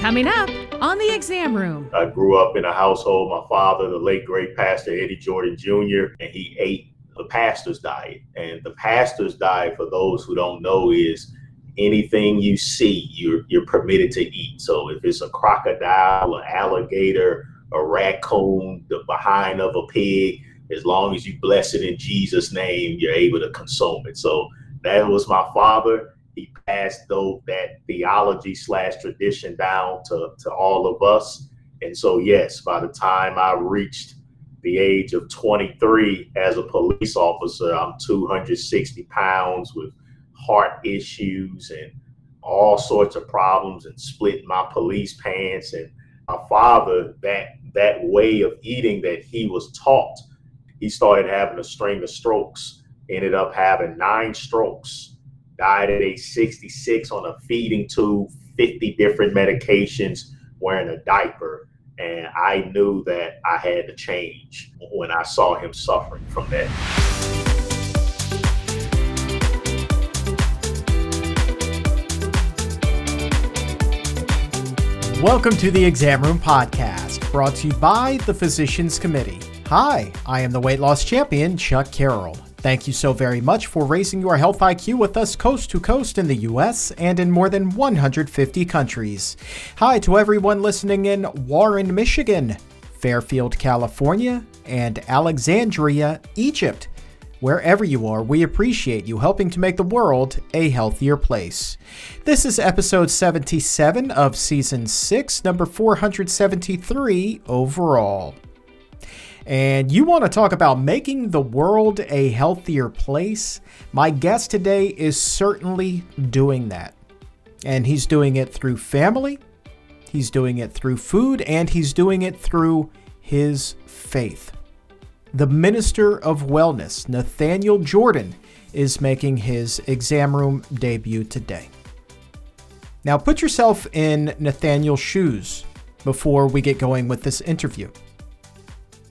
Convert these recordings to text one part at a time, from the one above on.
Coming up on the exam room. I grew up in a household, my father, the late great pastor Eddie Jordan Jr., and he ate the pastor's diet. And the pastor's diet, for those who don't know, is anything you see, you're, you're permitted to eat. So if it's a crocodile, an alligator, a raccoon, the behind of a pig, as long as you bless it in Jesus' name, you're able to consume it. So that was my father he passed though that theology slash tradition down to, to all of us. And so, yes, by the time I reached the age of 23 as a police officer, I'm 260 pounds with heart issues and all sorts of problems and split my police pants. And my father, that that way of eating that he was taught, he started having a string of strokes, ended up having nine strokes died at age 66 on a feeding tube, 50 different medications, wearing a diaper. And I knew that I had to change when I saw him suffering from that. Welcome to the Exam Room Podcast, brought to you by the Physicians Committee. Hi, I am the weight loss champion, Chuck Carroll. Thank you so very much for raising your health IQ with us coast to coast in the US and in more than 150 countries. Hi to everyone listening in Warren, Michigan, Fairfield, California, and Alexandria, Egypt. Wherever you are, we appreciate you helping to make the world a healthier place. This is episode 77 of season 6, number 473 overall and you want to talk about making the world a healthier place, my guest today is certainly doing that. And he's doing it through family, he's doing it through food, and he's doing it through his faith. The Minister of Wellness, Nathaniel Jordan, is making his exam room debut today. Now, put yourself in Nathaniel's shoes before we get going with this interview.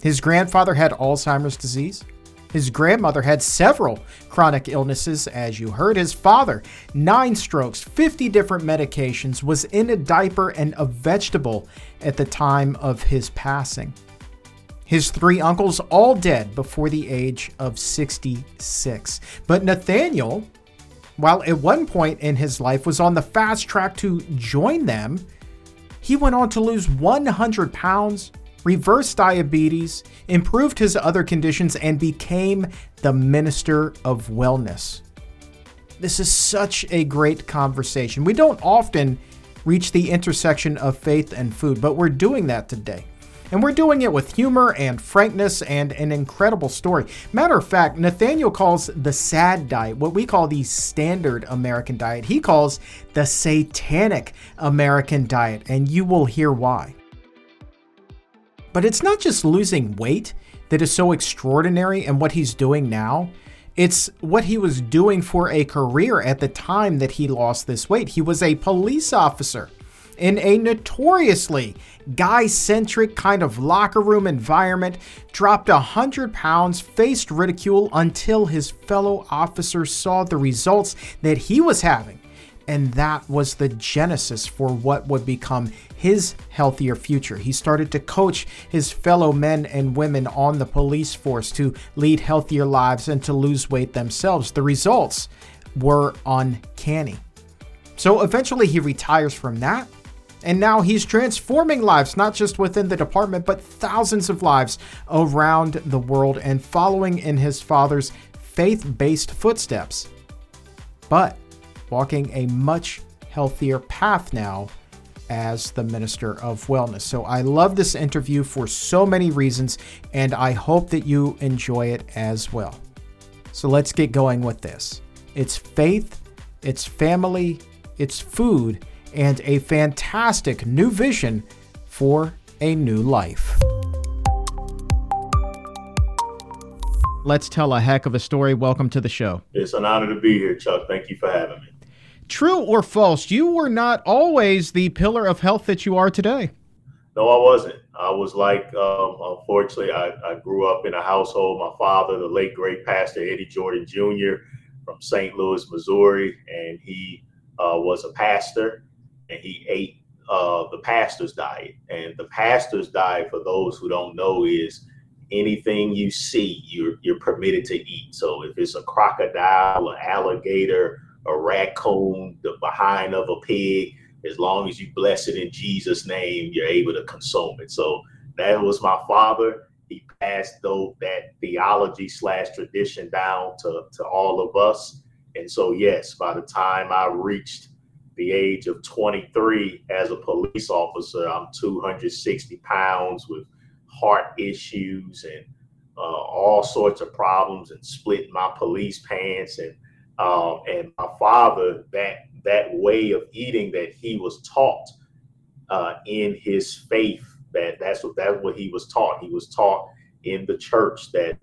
His grandfather had Alzheimer's disease. His grandmother had several chronic illnesses, as you heard. His father, nine strokes, 50 different medications, was in a diaper and a vegetable at the time of his passing. His three uncles, all dead before the age of 66. But Nathaniel, while at one point in his life was on the fast track to join them, he went on to lose 100 pounds reversed diabetes, improved his other conditions, and became the Minister of Wellness. This is such a great conversation. We don't often reach the intersection of faith and food, but we're doing that today. And we're doing it with humor and frankness and an incredible story. Matter of fact, Nathaniel calls the sad diet what we call the standard American diet. He calls the satanic American diet, and you will hear why. But it's not just losing weight that is so extraordinary and what he's doing now. It's what he was doing for a career at the time that he lost this weight. He was a police officer in a notoriously guy centric kind of locker room environment, dropped 100 pounds, faced ridicule until his fellow officers saw the results that he was having and that was the genesis for what would become his healthier future. He started to coach his fellow men and women on the police force to lead healthier lives and to lose weight themselves. The results were uncanny. So eventually he retires from that. And now he's transforming lives, not just within the department, but thousands of lives around the world and following in his father's faith based footsteps. But walking a much healthier path now as the Minister of Wellness. So I love this interview for so many reasons, and I hope that you enjoy it as well. So let's get going with this. It's faith, it's family, it's food, and a fantastic new vision for a new life. Let's tell a heck of a story. Welcome to the show. It's an honor to be here, Chuck. Thank you for having me. True or false, you were not always the pillar of health that you are today. No, I wasn't. I was like, um, unfortunately, I, I, grew up in a household. My father, the late great pastor Eddie Jordan Jr. from St. Louis, Missouri, and he uh, was a pastor and he ate uh, the pastor's diet. And the pastor's diet, for those who don't know, is anything you see, you're, you're permitted to eat. So if it's a crocodile, an alligator, a raccoon, the behind of a pig, as long as you bless it in Jesus' name, you're able to consume it. So that was my father. He passed though that theology slash tradition down to, to all of us. And so yes, by the time I reached the age of 23 as a police officer, I'm 260 pounds with heart issues and uh, all sorts of problems and split my police pants and um, and my father that that way of eating that he was taught uh, in his faith that that's what that's what he was taught. He was taught in the church that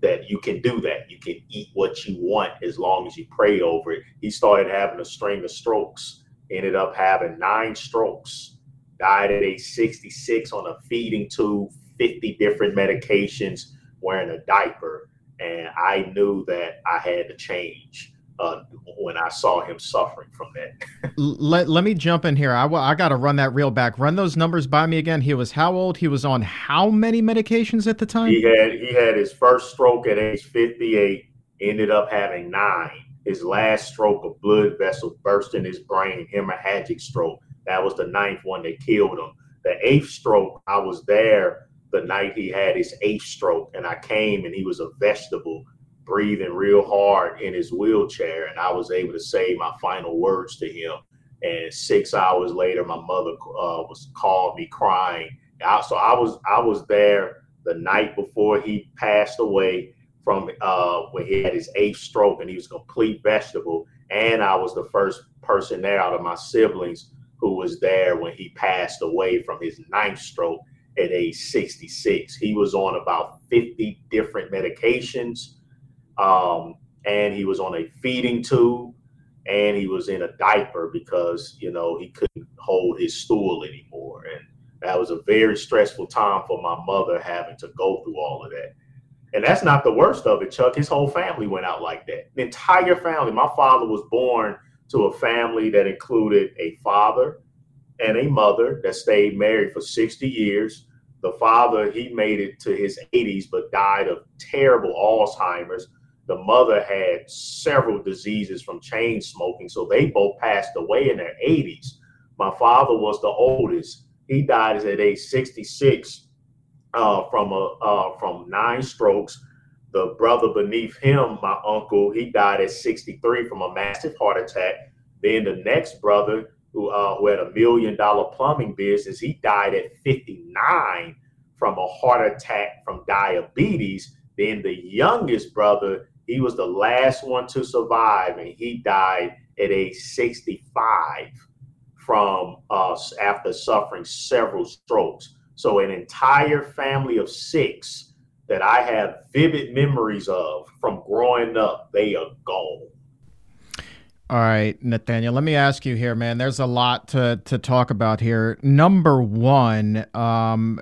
that you can do that. You can eat what you want as long as you pray over it. He started having a string of strokes ended up having nine strokes died at age 66 on a feeding tube 50 different medications wearing a diaper and I knew that I had to change uh, when I saw him suffering from that. let, let me jump in here. I, I got to run that reel back. Run those numbers by me again. He was how old? He was on how many medications at the time? He had he had his first stroke at age 58. Ended up having nine. His last stroke, of blood vessel burst in his brain, hemorrhagic stroke. That was the ninth one that killed him. The eighth stroke, I was there the night he had his eighth stroke, and I came and he was a vegetable, breathing real hard in his wheelchair, and I was able to say my final words to him. And six hours later, my mother uh, was called me crying. so I was I was there the night before he passed away from uh, when he had his eighth stroke, and he was complete vegetable. And I was the first person there out of my siblings who was there when he passed away from his ninth stroke at age 66. He was on about 50 different medications, um, and he was on a feeding tube, and he was in a diaper because you know he couldn't hold his stool anymore, and that was a very stressful time for my mother having to go through all of that. And that's not the worst of it, Chuck. His whole family went out like that. The entire family. My father was born to a family that included a father, and a mother that stayed married for 60 years. The father, he made it to his 80s, but died of terrible Alzheimer's. The mother had several diseases from chain smoking, so they both passed away in their 80s. My father was the oldest. He died at age 66 uh, from a uh, from nine strokes. The brother beneath him, my uncle, he died at 63 from a massive heart attack. Then the next brother, who, uh, who had a million dollar plumbing business, he died at 59 from a heart attack from diabetes. Then the youngest brother, he was the last one to survive, and he died at age 65 from uh, after suffering several strokes. So an entire family of six that I have vivid memories of from growing up, they are gone. All right, Nathaniel, let me ask you here, man. There's a lot to, to talk about here. Number one, um,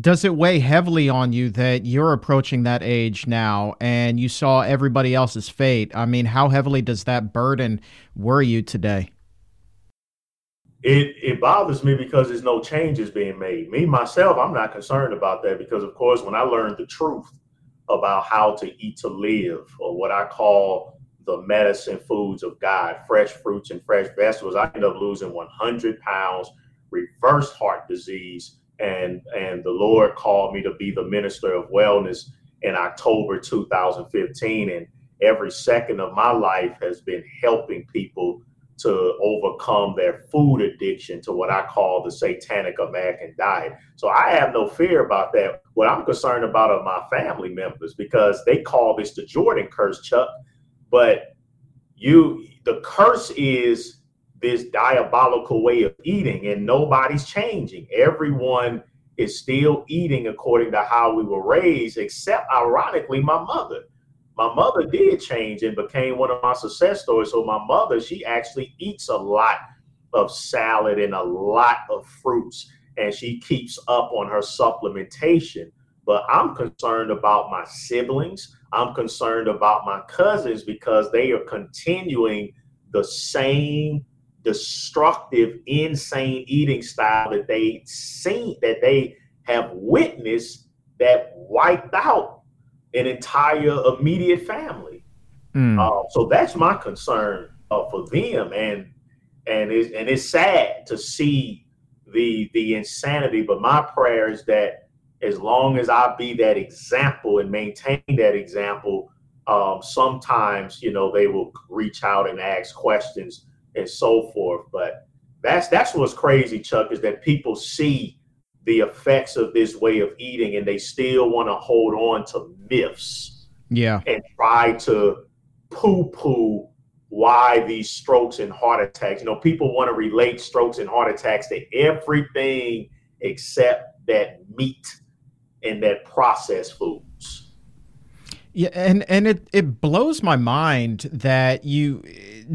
does it weigh heavily on you that you're approaching that age now and you saw everybody else's fate? I mean, how heavily does that burden worry you today? It it bothers me because there's no changes being made. Me myself, I'm not concerned about that because, of course, when I learned the truth about how to eat to live, or what I call the medicine foods of God, fresh fruits and fresh vegetables. I ended up losing 100 pounds, reverse heart disease, and and the Lord called me to be the minister of wellness in October 2015. And every second of my life has been helping people to overcome their food addiction to what I call the satanic American diet. So I have no fear about that. What I'm concerned about are my family members because they call this the Jordan curse, Chuck. But you, the curse is this diabolical way of eating, and nobody's changing. Everyone is still eating according to how we were raised, except ironically, my mother. My mother did change and became one of my success stories. So my mother, she actually eats a lot of salad and a lot of fruits, and she keeps up on her supplementation. But I'm concerned about my siblings. I'm concerned about my cousins because they are continuing the same destructive, insane eating style that they seen that they have witnessed that wiped out an entire immediate family. Mm. Uh, so that's my concern uh, for them, and and it's and it's sad to see the the insanity. But my prayer is that as long as I be that example and maintain that example, um, sometimes you know they will reach out and ask questions and so forth. But that's that's what's crazy, Chuck, is that people see the effects of this way of eating and they still want to hold on to myths. Yeah. And try to poo-poo why these strokes and heart attacks. You know, people want to relate strokes and heart attacks to everything except that meat and that processed foods. Yeah, and and it it blows my mind that you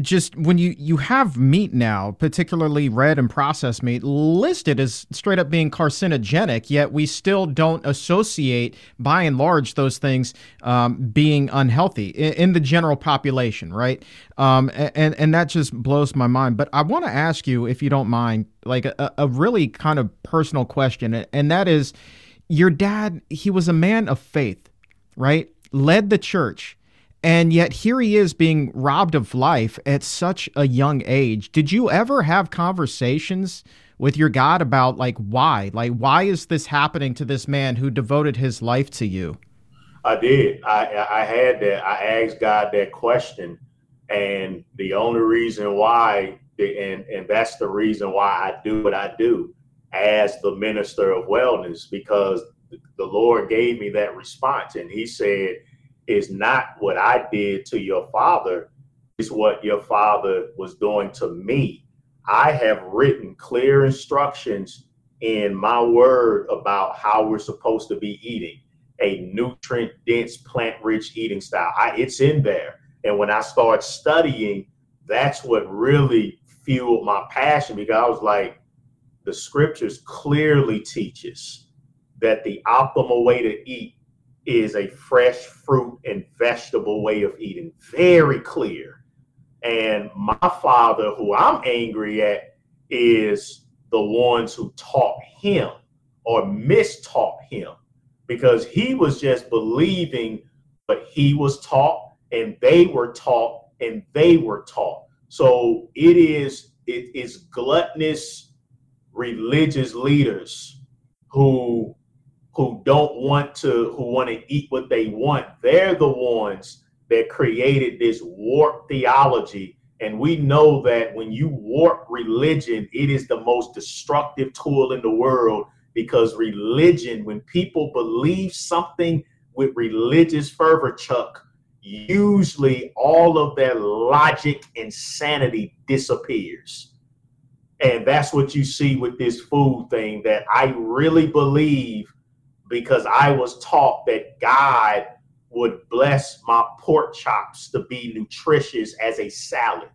just when you you have meat now, particularly red and processed meat, listed as straight up being carcinogenic, yet we still don't associate, by and large, those things um, being unhealthy in, in, the general population, right? Um, and and that just blows my mind. But I want to ask you, if you don't mind, like a, a really kind of personal question, and that is, your dad, he was a man of faith, right? led the church, and yet here he is being robbed of life at such a young age. Did you ever have conversations with your God about like why? Like why is this happening to this man who devoted his life to you? I did. I I had that. I asked God that question, and the only reason why, and and that's the reason why I do what I do as the minister of wellness, because the Lord gave me that response, and He said, "Is not what I did to your father; is what your father was doing to me." I have written clear instructions in my word about how we're supposed to be eating a nutrient dense, plant rich eating style. I, it's in there. And when I started studying, that's what really fueled my passion because I was like, the scriptures clearly teaches that the optimal way to eat is a fresh fruit and vegetable way of eating. Very clear. And my father, who I'm angry at, is the ones who taught him or mistaught him because he was just believing what he was taught and they were taught and they were taught. So it is it is gluttonous religious leaders who who don't want to who want to eat what they want. They're the ones that created this warped theology. And we know that when you warp religion it is the most destructive tool in the world because religion when people believe something with religious fervor chuck usually all of their logic and sanity disappears and that's what you see with this food thing that i really believe because I was taught that God would bless my pork chops to be nutritious as a salad.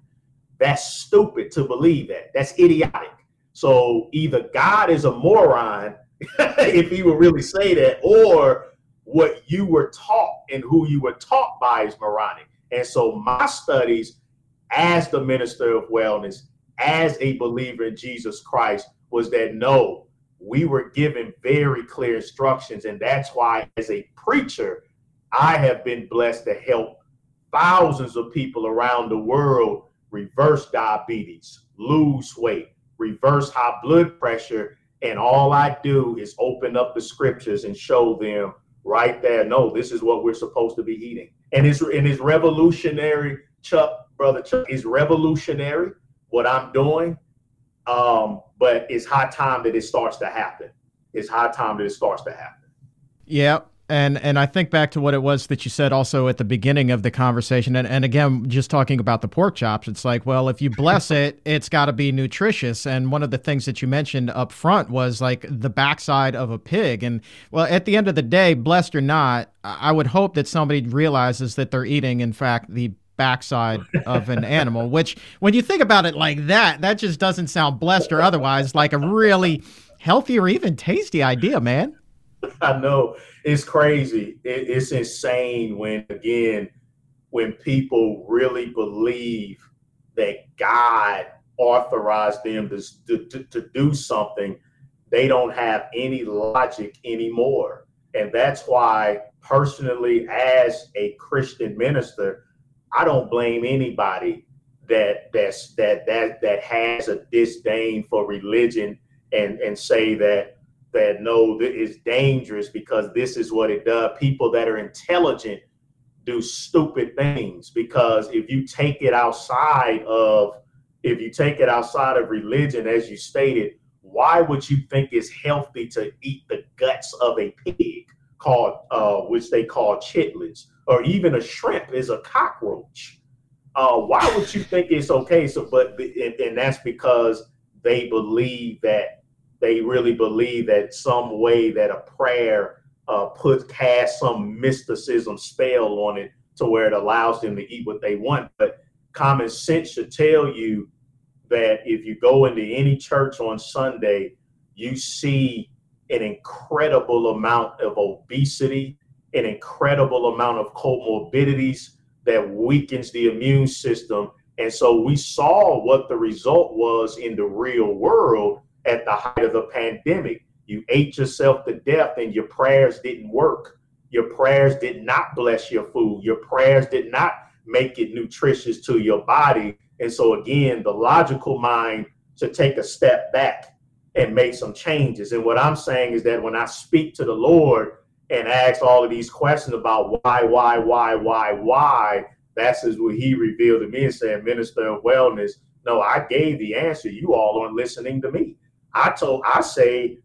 That's stupid to believe that. That's idiotic. So either God is a moron, if he would really say that, or what you were taught and who you were taught by is moronic. And so my studies as the minister of wellness, as a believer in Jesus Christ, was that no, we were given very clear instructions. And that's why, as a preacher, I have been blessed to help thousands of people around the world reverse diabetes, lose weight, reverse high blood pressure. And all I do is open up the scriptures and show them right there, no, this is what we're supposed to be eating. And it's, and it's revolutionary, Chuck, brother Chuck, is revolutionary what I'm doing. Um, but it's high time that it starts to happen. It's high time that it starts to happen. Yeah. And and I think back to what it was that you said also at the beginning of the conversation. And, and again, just talking about the pork chops, it's like, well, if you bless it, it's got to be nutritious. And one of the things that you mentioned up front was like the backside of a pig. And well, at the end of the day, blessed or not, I would hope that somebody realizes that they're eating, in fact, the backside of an animal, which when you think about it like that, that just doesn't sound blessed or otherwise like a really healthy or even tasty idea, man. I know it's crazy. It, it's insane when, again, when people really believe that God authorized them to, to, to do something, they don't have any logic anymore. And that's why, personally, as a Christian minister, I don't blame anybody that that's that that that has a disdain for religion and and say that that no, it's dangerous because this is what it does. People that are intelligent do stupid things because if you take it outside of if you take it outside of religion, as you stated, why would you think it's healthy to eat the guts of a pig called uh, which they call chitlins, or even a shrimp is a cockroach? Uh, why would you think it's okay? So, but and, and that's because they believe that they really believe that some way that a prayer uh, put cast some mysticism spell on it to where it allows them to eat what they want. But common sense should tell you that if you go into any church on Sunday, you see an incredible amount of obesity, an incredible amount of comorbidities that weakens the immune system. And so we saw what the result was in the real world at the height of the pandemic. You ate yourself to death and your prayers didn't work. Your prayers did not bless your food. Your prayers did not make it nutritious to your body. And so, again, the logical mind to take a step back and make some changes. And what I'm saying is that when I speak to the Lord and ask all of these questions about why, why, why, why, why, that's what He revealed to me and said, Minister of Wellness. No, I gave the answer. You all aren't listening to me. I told, I say,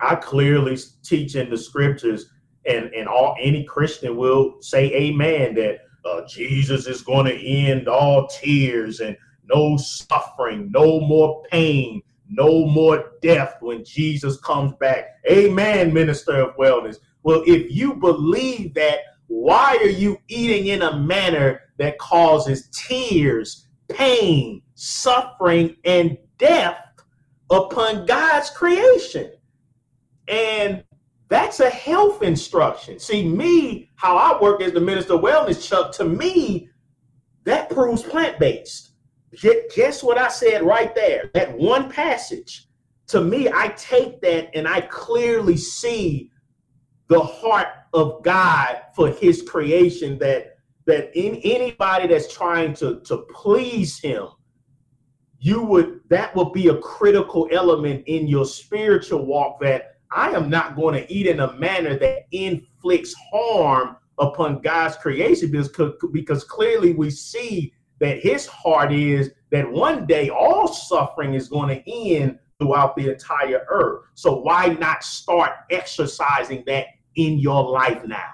I clearly teach in the scriptures, and and all any Christian will say, Amen. That uh, Jesus is going to end all tears and no suffering, no more pain, no more death when Jesus comes back. Amen, Minister of Wellness. Well, if you believe that, why are you eating in a manner that causes tears, pain, suffering, and death upon God's creation. And that's a health instruction. See, me, how I work as the minister of wellness, Chuck, to me, that proves plant based. Guess what I said right there? That one passage. To me, I take that and I clearly see the heart of God for his creation that that in anybody that's trying to to please him you would that would be a critical element in your spiritual walk that I am not going to eat in a manner that inflicts harm upon God's creation because, because clearly we see that his heart is that one day all suffering is going to end throughout the entire earth. So why not start exercising that in your life now?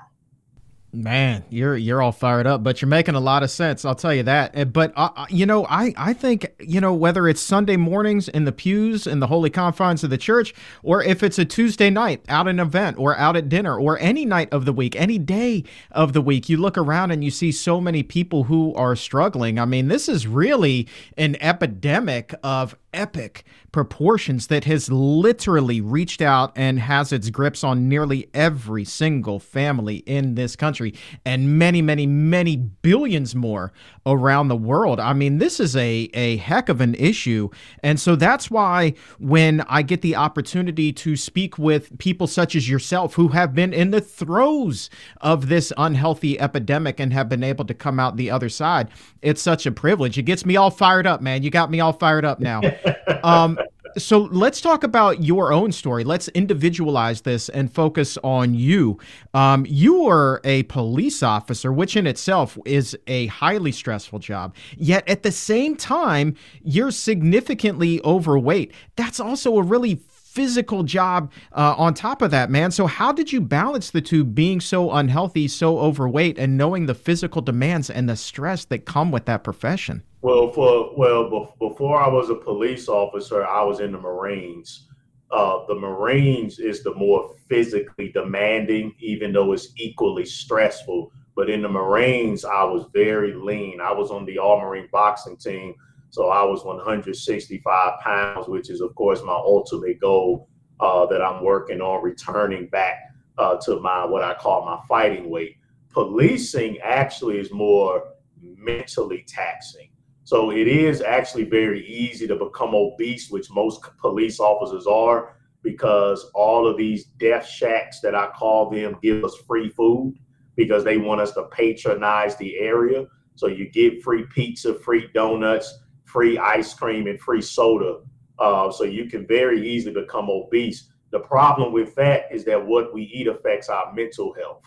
Man, you're you're all fired up, but you're making a lot of sense. I'll tell you that. Eh, but uh, you know, I I think you know whether it's Sunday mornings in the pews in the holy confines of the church, or if it's a Tuesday night out an event, or out at dinner, or any night of the week, any day of the week, you look around and you see so many people who are struggling. I mean, this is really an epidemic of epic proportions that has literally reached out and has its grips on nearly every single family in this country and many, many, many billions more around the world. I mean, this is a, a heck of an issue. And so that's why when I get the opportunity to speak with people such as yourself who have been in the throes of this unhealthy epidemic and have been able to come out the other side, it's such a privilege. It gets me all fired up, man. You got me all fired up now. um, so let's talk about your own story. Let's individualize this and focus on you. Um, you are a police officer, which in itself is a highly stressful job. Yet at the same time, you're significantly overweight. That's also a really physical job uh, on top of that, man. So, how did you balance the two being so unhealthy, so overweight, and knowing the physical demands and the stress that come with that profession? Well, for well, before I was a police officer, I was in the Marines. Uh, the Marines is the more physically demanding, even though it's equally stressful. But in the Marines, I was very lean. I was on the All Marine boxing team, so I was 165 pounds, which is, of course, my ultimate goal uh, that I'm working on returning back uh, to my what I call my fighting weight. Policing actually is more mentally taxing So it is actually very easy to become obese, which most police officers are, because all of these death shacks that I call them give us free food because they want us to patronize the area. So you get free pizza, free donuts, free ice cream, and free soda. Uh, so you can very easily become obese. The problem with that is that what we eat affects our mental health.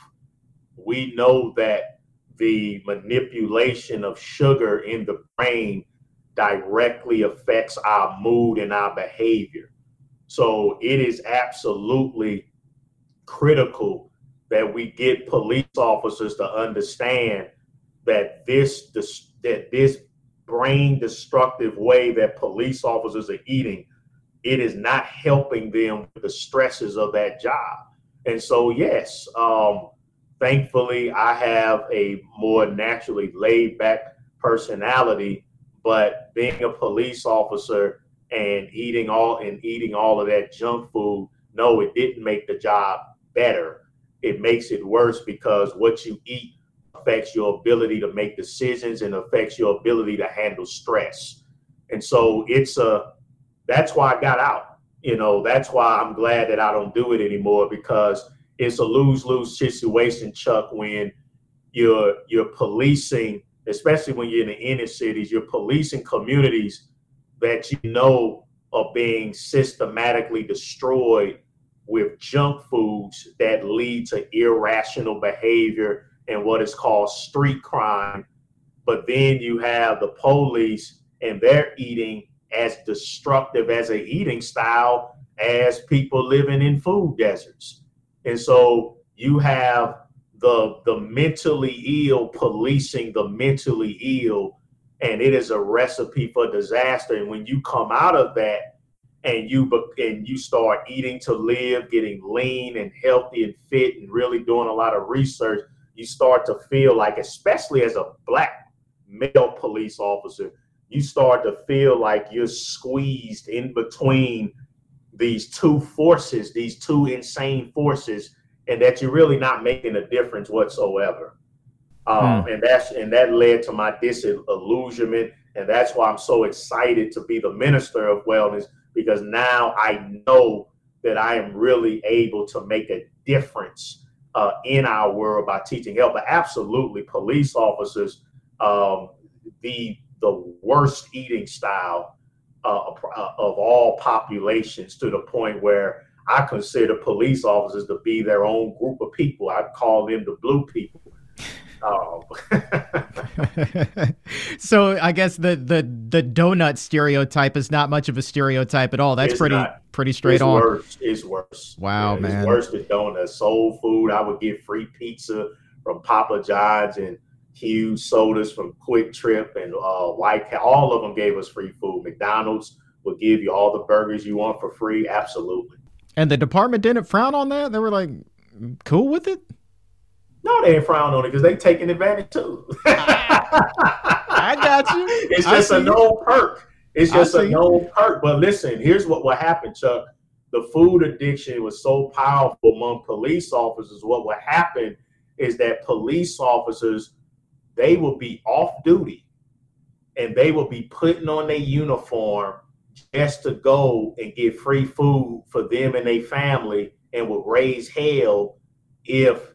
We know that the manipulation of sugar in the brain directly affects our mood and our behavior. So it is absolutely critical that we get police officers to understand that this that this brain destructive way that police officers are eating it is not helping them with the stresses of that job and so yes um, thankfully i have a more naturally laid back personality but being a police officer and eating all and eating all of that junk food no it didn't make the job better it makes it worse because what you eat affects your ability to make decisions and affects your ability to handle stress. And so it's a that's why I got out. You know, that's why I'm glad that I don't do it anymore because it's a lose-lose situation, Chuck, when you're you're policing, especially when you're in the inner cities, you're policing communities that you know are being systematically destroyed with junk foods that lead to irrational behavior and what is called street crime. But then you have the police and they're eating as destructive as a eating style as people living in food deserts. And so you have the the mentally ill policing the mentally ill and it is a recipe for disaster. And when you come out of that and you and you start eating to live, getting lean and healthy and fit, and really doing a lot of research, you start to feel like, especially as a black male police officer, you start to feel like you're squeezed in between these two forces, these two insane forces, and that you're really not making a difference whatsoever. Um, hmm. And that's and that led to my disillusionment, and that's why I'm so excited to be the minister of wellness because now I know that I am really able to make a difference uh, in our world by teaching health. But absolutely, police officers, um, the the worst eating style uh, uh, of all populations to the point where I consider police officers to be their own group of people. I call them the blue people Oh. so I guess the the the donut stereotype is not much of a stereotype at all. That's pretty not. pretty straight it's on. Worse. It's worse. Wow, yeah, man. It's worse than donuts. Soul food. I would get free pizza from Papa John's and huge sodas from QuikTrip and uh, White Cat. All of them gave us free food. McDonald's will give you all the burgers you want for free. Absolutely. And the department didn't frown on that. They were like, cool with it. No, they ain't frown on it because they taking advantage too. I got you. It's just a no perk. It's just a no perk. But listen, here's what will happen, Chuck. The food addiction was so powerful among police officers. What will happen is that police officers they will be off duty and they will be putting on their uniform just to go and get free food for them and their family and will raise hell if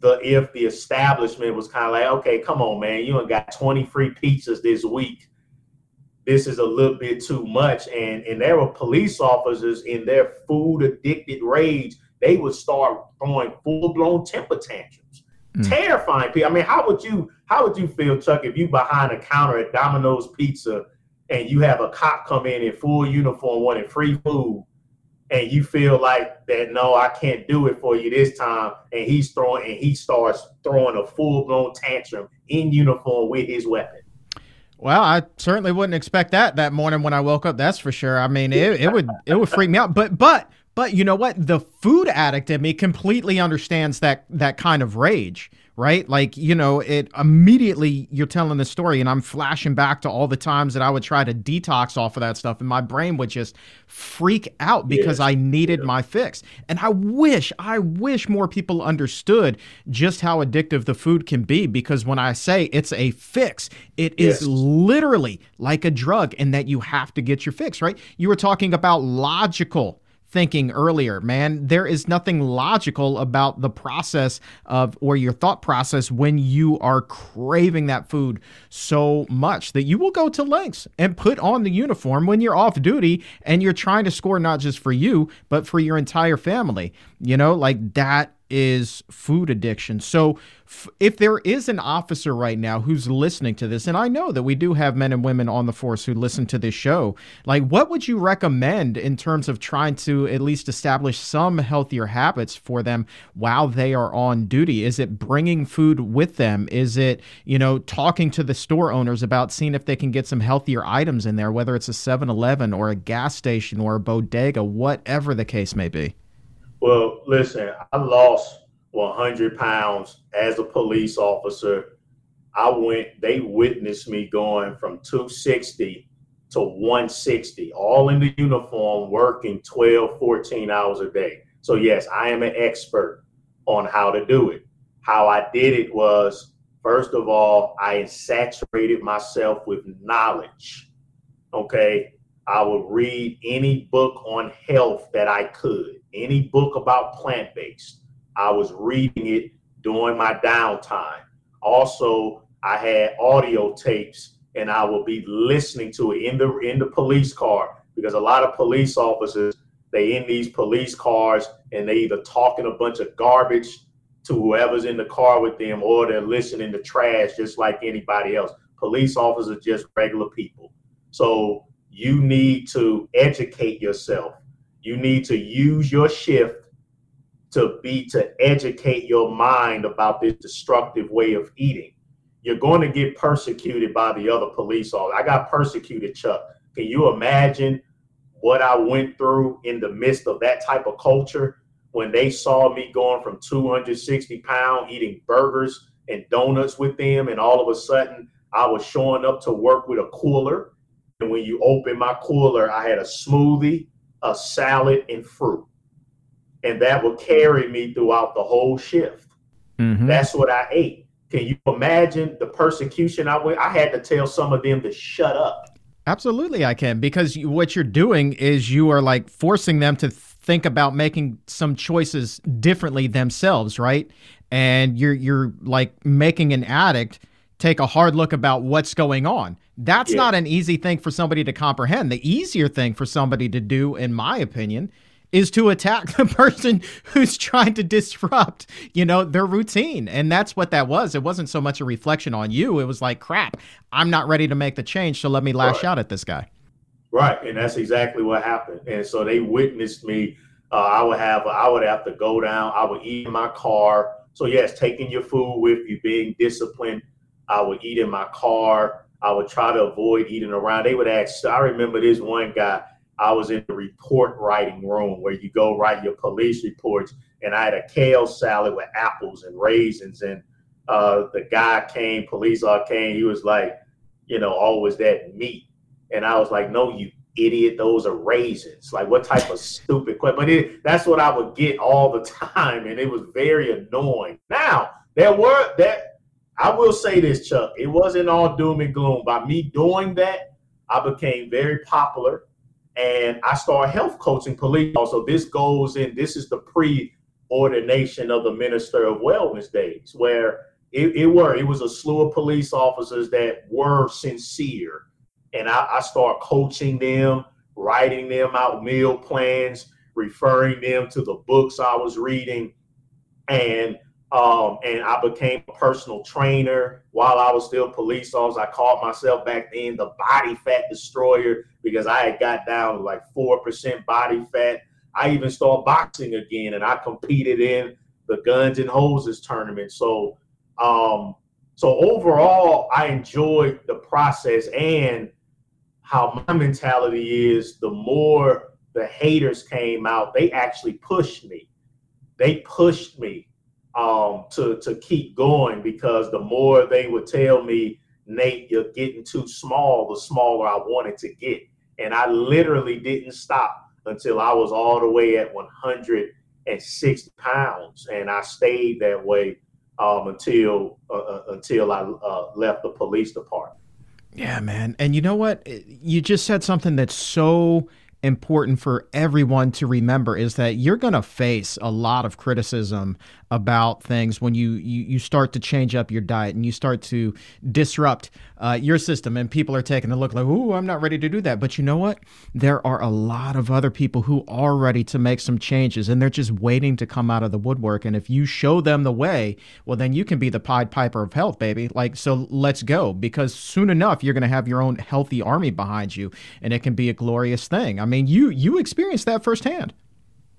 the if the establishment was kind of like, okay, come on, man, you ain't got 20 free pizzas this week. This is a little bit too much. And and there were police officers in their food addicted rage, they would start throwing full-blown temper tantrums. Mm. Terrifying people. I mean, how would you how would you feel, Chuck, if you behind a counter at Domino's Pizza and you have a cop come in in full uniform wanting free food and you feel like that no i can't do it for you this time and he's throwing and he starts throwing a full-blown tantrum in uniform with his weapon? Well i certainly wouldn't expect that that morning when i woke up that's for sure. I mean it, it would it would freak me out. But but But you know what? The food addict in me completely understands that that kind of rage right? Like, you know, it immediately you're telling the story and I'm flashing back to all the times that I would try to detox off of that stuff and my brain would just freak out because yes. I needed yeah. my fix. And I wish, I wish more people understood just how addictive the food can be because when I say it's a fix, it yes. is literally like a drug and that you have to get your fix, right? You were talking about logical thinking earlier, man. There is nothing logical about the process of or your thought process when you are craving that food so much that you will go to lengths and put on the uniform when you're off duty and you're trying to score not just for you, but for your entire family. You know, like that is food addiction. So, f- if there is an officer right now who's listening to this, and I know that we do have men and women on the force who listen to this show, like what would you recommend in terms of trying to at least establish some healthier habits for them while they are on duty? Is it bringing food with them? Is it, you know, talking to the store owners about seeing if they can get some healthier items in there, whether it's a 7 Eleven or a gas station or a bodega, whatever the case may be? Well, listen, I lost 100 pounds as a police officer. I went, they witnessed me going from 260 to 160, all in the uniform, working 12, 14 hours a day. So, yes, I am an expert on how to do it. How I did it was, first of all, I saturated myself with knowledge. Okay. I would read any book on health that I could any book about plant based. I was reading it during my downtime. Also, I had audio tapes and I would be listening to it in the in the police car because a lot of police officers they in these police cars and they either talking a bunch of garbage to whoever's in the car with them or they're listening to trash just like anybody else. Police officers are just regular people. So you need to educate yourself you need to use your shift to be to educate your mind about this destructive way of eating. You're going to get persecuted by the other police officers. I got persecuted, Chuck. Can you imagine what I went through in the midst of that type of culture when they saw me going from 260 pounds eating burgers and donuts with them, and all of a sudden I was showing up to work with a cooler. And when you open my cooler, I had a smoothie, a salad and fruit. And that would carry me throughout the whole shift. Mm-hmm. That's what I ate. Can you imagine the persecution I went? I had to tell some of them to shut up. Absolutely, I can because what you're doing is you are like forcing them to think about making some choices differently themselves, right? And you're you're like making an addict take a hard look about what's going on. That's yeah. not an easy thing for somebody to comprehend. The easier thing for somebody to do, in my opinion, is to attack the person who's trying to disrupt, you know, their routine. And that's what that was. It wasn't so much a reflection on you. It was like, crap, I'm not ready to make the change, so let me lash right. out at this guy. Right, and that's exactly what happened. And so they witnessed me. Uh, I would have, I would have to go down. I would eat in my car. So yes, taking your food with you, being disciplined. I would eat in my car. I would try to avoid eating around. They would ask. I remember this one guy. I was in the report writing room where you go write your police reports, and I had a kale salad with apples and raisins. And uh, the guy came, police officer came. He was like, you know, always that meat? And I was like, no, you idiot, those are raisins. Like, what type of stupid question? But it, that's what I would get all the time, and it was very annoying. Now there were that I will say this, Chuck. It wasn't all doom and gloom. By me doing that, I became very popular and I started health coaching police. Also, this goes in, this is the pre ordination of the Minister of Wellness days, where it, it, were, it was a slew of police officers that were sincere. And I, I started coaching them, writing them out meal plans, referring them to the books I was reading. And um, and I became a personal trainer while I was still police officer. I called myself back then the body fat destroyer because I had got down to like 4% body fat. I even started boxing again and I competed in the guns and hoses tournament. So, um, so overall, I enjoyed the process and how my mentality is the more the haters came out, they actually pushed me. They pushed me um, to to keep going because the more they would tell me, Nate, you're getting too small, the smaller I wanted to get, and I literally didn't stop until I was all the way at 160 pounds, and I stayed that way um, until uh, uh, until I uh, left the police department. Yeah, man. And you know what? You just said something that's so important for everyone to remember is that you're going to face a lot of criticism about things when you, you you start to change up your diet and you start to disrupt uh, your system. And people are taking a look like oh i'm not ready to do that. But you know what? There are a lot of other people who are ready to make some changes and they're just waiting to come out of the woodwork. And if you show them the way well then you can be the pied piper of health baby. Like so let's go because soon enough you're going to have your own healthy army behind you and it can be a glorious thing i mean you you experienced that firsthand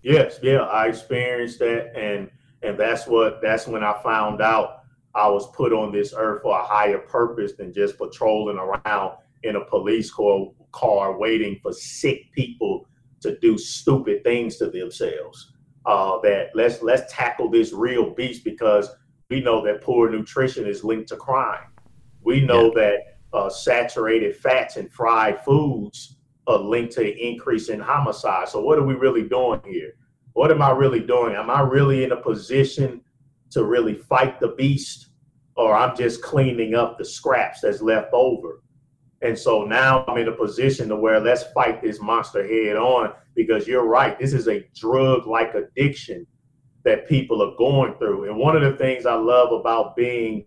yes yeah i experienced that and and that's what that's when I found out I was put on this earth for a higher purpose than just patrolling around in a police car, car waiting for sick people to do stupid things to themselves. Uh, that let's let's tackle this real beast because we know that poor nutrition is linked to crime. We know yeah. that uh, saturated fats and fried foods are link to increase in homicide. So what are we really doing here? what am I really doing? Am I really in a position to really fight the beast? Or I'm just cleaning up the scraps that's left over. And so now I'm in a position to where let's fight this monster head on because you're right. This is a drug like addiction that people are going through. And one of the things I love about being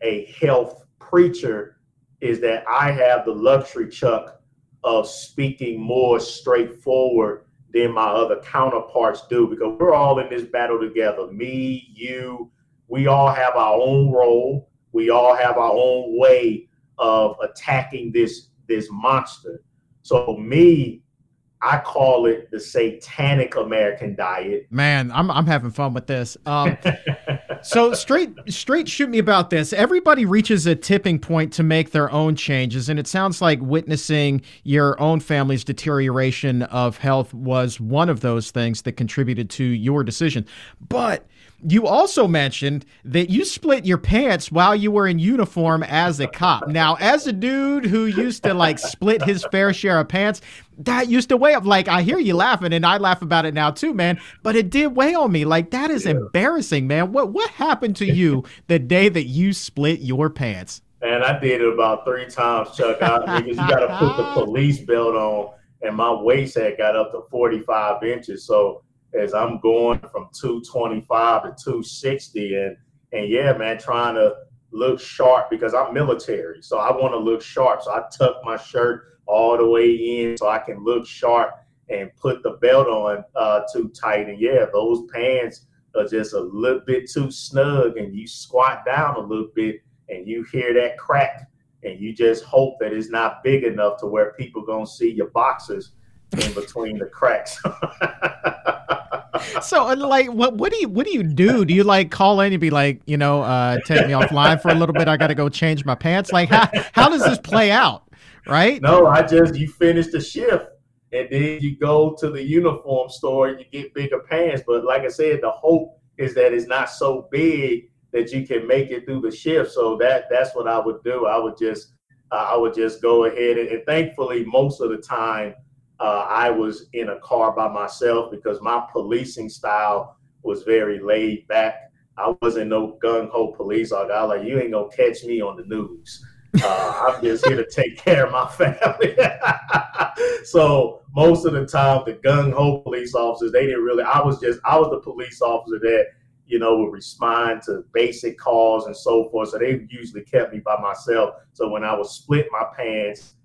a health preacher is that I have the luxury, Chuck, of speaking more straightforward than my other counterparts do because we're all in this battle together. Me, you, we all have our own role. We all have our own way of attacking this this monster. So me, I call it the satanic American diet. Man, I'm I'm having fun with this. Um, so straight straight shoot me about this. Everybody reaches a tipping point to make their own changes, and it sounds like witnessing your own family's deterioration of health was one of those things that contributed to your decision. But you also mentioned that you split your pants while you were in uniform as a cop. Now, as a dude who used to like split his fair share of pants, that used to weigh up. Like, I hear you laughing, and I laugh about it now too, man. But it did weigh on me. Like, that is yeah. embarrassing, man. What what happened to you the day that you split your pants? And I did it about three times, Chuck. I, because you got to put the police belt on, and my waist had got up to forty five inches, so as I'm going from 225 to 260 and and yeah, man, trying to look sharp because I'm military. So I want to look sharp. So I tuck my shirt all the way in so I can look sharp and put the belt on uh, too tight. And yeah, those pants are just a little bit too snug and you squat down a little bit and you hear that crack and you just hope that it's not big enough to where people gonna see your boxers in between the cracks. so like what what do you what do you do? Do you like call in and be like, you know, uh, take me offline for a little bit? I got to go change my pants. Like how how does this play out? Right? No, I just you finish the shift and then you go to the uniform store and you get bigger pants. But like I said, the hope is that it's not so big that you can make it through the shift. So that that's what I would do. I would just uh, I would just go ahead and, and thankfully most of the time uh, I was in a car by myself because my policing style was very laid back. I wasn't no gung ho police. I got like, you ain't gonna catch me on the news. Uh, I'm just here to take care of my family. so most of the time, the gung ho police officers, they didn't really. I was just, I was the police officer that you know would respond to basic calls and so forth. So they usually kept me by myself. So when I would split my pants,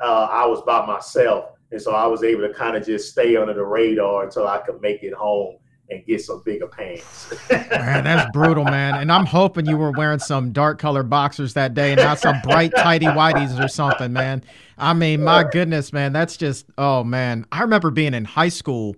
uh, I was by myself. And so I was able to kind of just stay under the radar until I could make it home and get some bigger pants. man, that's brutal, man. And I'm hoping you were wearing some dark colored boxers that day and not some bright tidy whities or something, man. I mean, my goodness, man, that's just oh man. I remember being in high school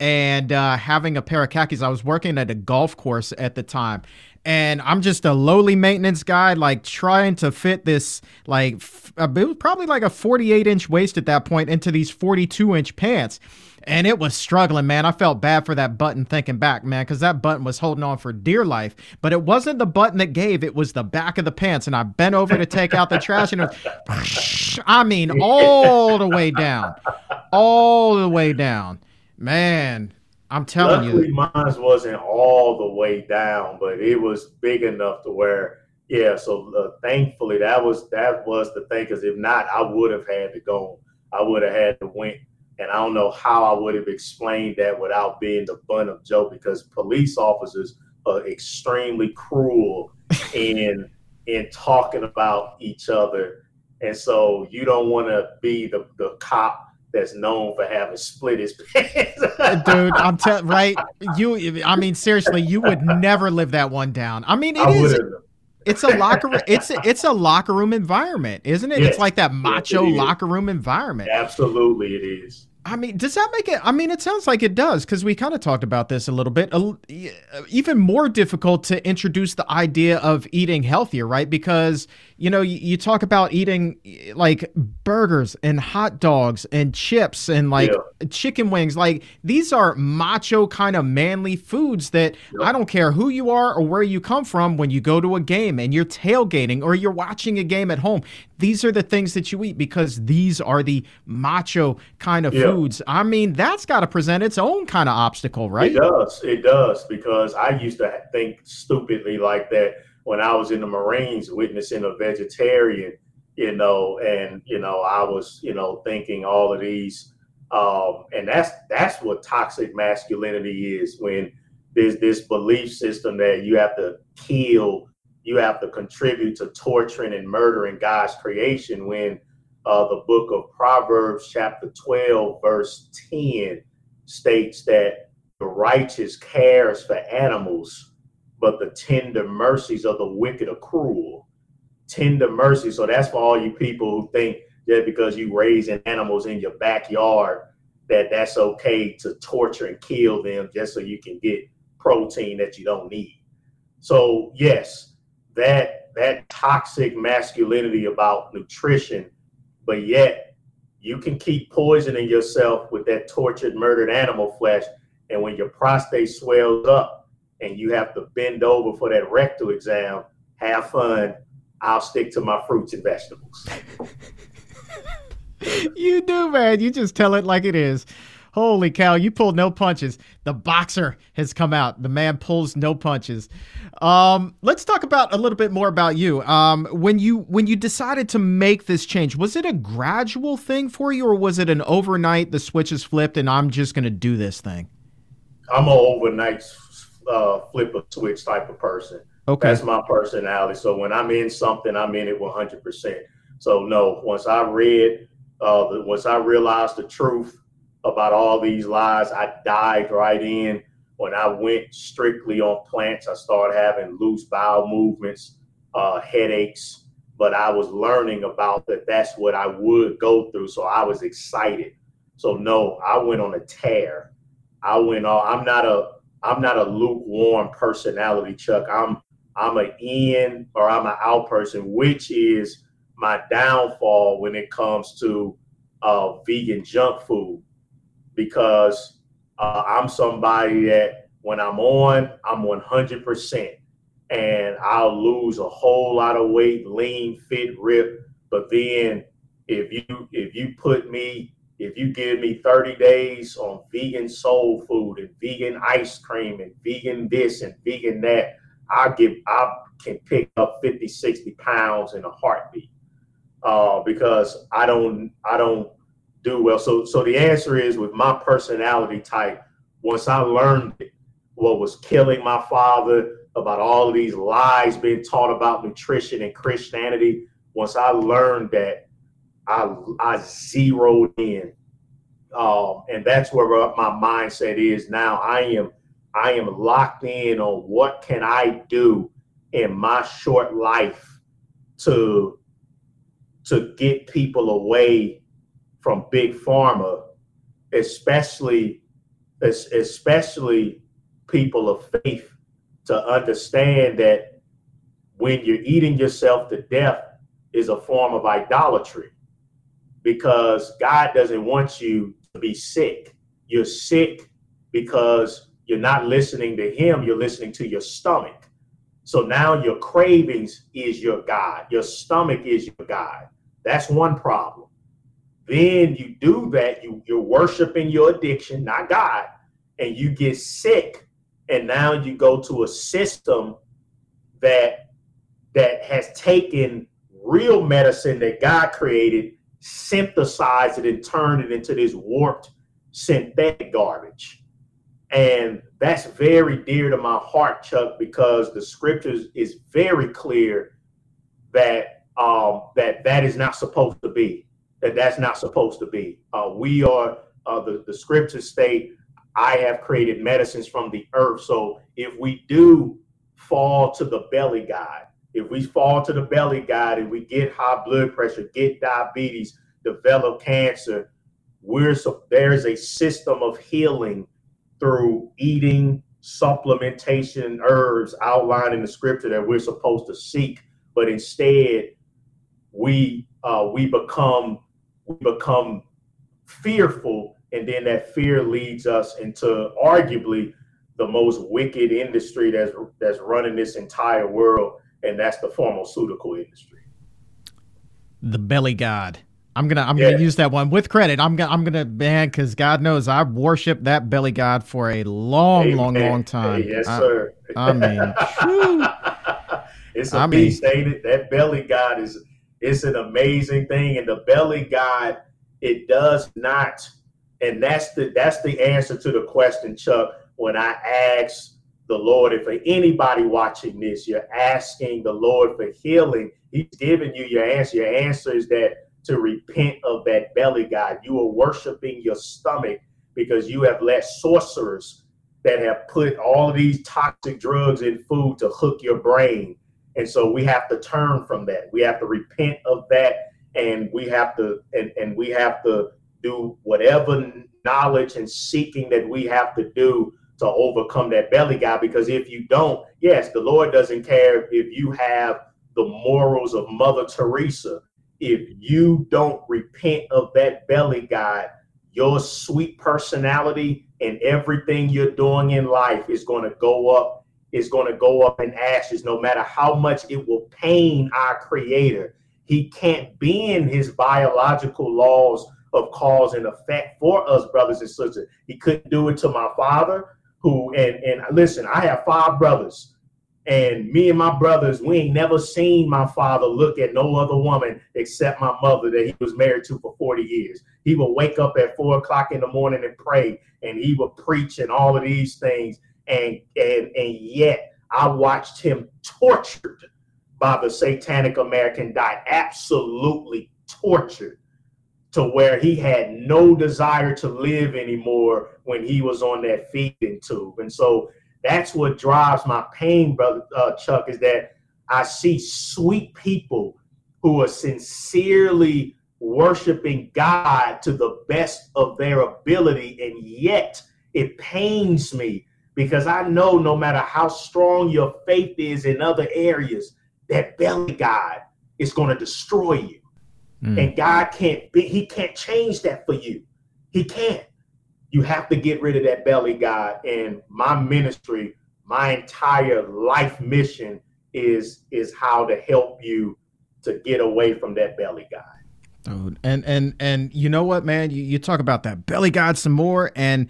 and uh, having a pair of khakis. I was working at a golf course at the time, and I'm just a lowly maintenance guy, like trying to fit this, like, f- uh, it was probably like a 48 inch waist at that point into these 42 inch pants. And it was struggling, man. I felt bad for that button thinking back, man, because that button was holding on for dear life. But it wasn't the button that gave, it was the back of the pants. And I bent over to take out the trash, and was, I mean, all the way down. All the way down. Man, I'm telling Luckily, you. mine wasn't all the way down, but it was big enough to where, yeah. So uh, thankfully, that was that was the thing. Because if not, I would have had to go. I would have had to went, and I don't know how I would have explained that without being the butt of joke. Because police officers are extremely cruel in in talking about each other, and so you don't want to be the the cop that's known for having split his uh, pants. Dude, I'm telling right. You, I mean, seriously, you would never live that one down. I mean, it I is. It's a locker. It's a, it's a locker room environment, isn't it? Yes. It's like that macho is. locker room environment. Absolutely, it is. I mean, does that make it? I mean, it sounds like it does because we kind of talked about this a little bit. E- uh, even more difficult to introduce the idea of eating healthier, right? Because you know, you, you talk about eating like burgers and hot dogs and chips and like chicken wings. Like these are macho kind of manly foods that I don't care who you are or where you come from. When you go to a game and you're tailgating or you're watching a game at home, these are the things that you eat because these are the macho kind of Yeah. foods. I mean, that's got to present its own kind of obstacle, right? It does. It does because I used to think stupidly like that when I was in the Marines witnessing a vegetarian, you know, and you know I was you know thinking all of these, um, and that's that's what toxic masculinity is when there's this belief system that you have to kill, you have to contribute to torturing and murdering God's creation when uh, the book of Proverbs, chapter 12, verse 10, states that the righteous cares for animals, but the tender mercies of the wicked are cruel. Tender mercy. So that's for all you people who think that because you raising animals in your backyard, that that's okay to torture and kill them just so you can get protein that you don't need. So yes, that that toxic masculinity about nutrition, but yet you can keep poisoning yourself with that tortured, murdered animal flesh. And when your prostate swells up and you have to bend over for that rectal exam, have fun. I'll stick to my fruits and vegetables. you do, man. You just tell it like it is. Holy cow, you pulled no punches. The boxer has come out. The man pulls no punches. Um, let's talk about a little bit more about you. Um, when you when you decided to make this change, was it a gradual thing for you, or was it an overnight? The switch is flipped, and I'm just going to do this thing. I'm an overnight uh, flip a switch type of person. Okay. That's my personality. So when I'm in something, I'm in it 100%. So no, once I read, uh, the- once I realized the truth about all these lies, I dived right in. When I went strictly on plants, I started having loose bowel movements, uh, headaches. But I was learning about that. That's what I would go through. So I was excited. So no, I went on a tear. I went on. I'm not a. I'm not a lukewarm personality, Chuck. I'm I'm an in or I'm an out person, which is my downfall when it comes to uh, vegan junk food, because uh, I'm somebody that when I'm on, I'm 100%, and I'll lose a whole lot of weight, lean, fit, rip. But then if you if you put me if you give me 30 days on vegan soul food and vegan ice cream and vegan this and vegan that, I give I can pick up 50, 60 pounds in a heartbeat. Uh, because I don't I don't do well. So so the answer is with my personality type, once I learned what was killing my father about all of these lies being taught about nutrition and Christianity, once I learned that I I zeroed in, um, and that's where my mindset is now. I am I am locked in on what can I do in my short life to to get people away from big pharma, especially especially people of faith to understand that when you're eating yourself to death is a form of idolatry because God doesn't want you to be sick. You're sick because you're not listening to Him, you're listening to your stomach. So now your cravings is your God, your stomach is your God. That's one problem. Then you do that, you, you're worshiping your addiction, not God, and you get sick. And now you go to a system that that has taken real medicine that God created, synthesized it, and turned it into this warped synthetic garbage. And that's very dear to my heart, Chuck, because the scriptures is very clear that um, that that is not supposed to be. That that's not supposed to be. Uh, we are uh, the the scriptures state, "I have created medicines from the earth." So if we do fall to the belly god, if we fall to the belly god and we get high blood pressure, get diabetes, develop cancer, we're so there's a system of healing through eating supplementation herbs outlined in the scripture that we're supposed to seek. But instead we uh, we become we become fearful and then that fear leads us into arguably the most wicked industry that's that's running this entire world and that's the pharmaceutical industry the belly god I'm gonna I'm yeah. gonna use that one with credit. I'm gonna I'm gonna man because God knows I've worshipped that belly god for a long, Amen. long, long time. Hey, yes, I, sir. I mean, it's a I beast, mean, ain't it? That belly god is it's an amazing thing, and the belly god it does not, and that's the that's the answer to the question, Chuck. When I ask the Lord, if for anybody watching this, you're asking the Lord for healing, He's giving you your answer. Your answer is that to repent of that belly god. You are worshiping your stomach because you have let sorcerers that have put all of these toxic drugs in food to hook your brain. And so we have to turn from that. We have to repent of that and we have to and, and we have to do whatever knowledge and seeking that we have to do to overcome that belly guy because if you don't yes the lord doesn't care if you have the morals of mother teresa. If you don't repent of that belly guy, your sweet personality and everything you're doing in life is going to go up is going to go up in ashes no matter how much it will pain our creator. He can't bend his biological laws of cause and effect for us brothers and sisters. He couldn't do it to my father who and and listen i have five brothers and me and my brothers, we ain't never seen my father look at no other woman except my mother that he was married to for 40 years. He would wake up at four o'clock in the morning and pray, and he would preach and all of these things. And and and yet I watched him tortured by the satanic American diet, absolutely tortured to where he had no desire to live anymore when he was on that feeding tube. And so that's what drives my pain, brother uh, Chuck, is that I see sweet people who are sincerely worshiping God to the best of their ability, and yet it pains me because I know no matter how strong your faith is in other areas, that belly God is going to destroy you. Mm. And God can't be, he can't change that for you. He can't you have to get rid of that belly god and my ministry my entire life mission is is how to help you to get away from that belly god Dude, and and and you know what man you, you talk about that belly god some more and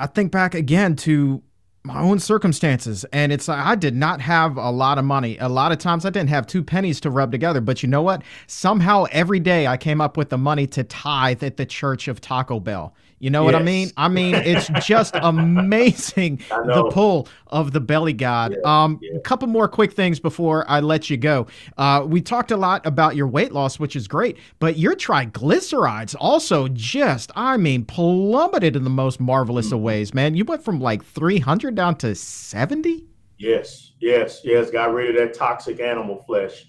i think back again to my own circumstances. And it's I did not have a lot of money. A lot of times i didn't have two pennies to rub together. But you know what? Somehow every day i came up with the money to tithe at the church of taco bell you know yes. what I mean? I mean, it's just amazing the pull of the belly god. Yeah, um, yeah. A couple more quick things before I let you go. Uh, we talked a lot about your weight loss, which is great, but your triglycerides also just, I mean, plummeted in the most marvelous mm-hmm. of ways, man. You went from like 300 down to 70? Yes, yes, yes. Got rid of that toxic animal flesh.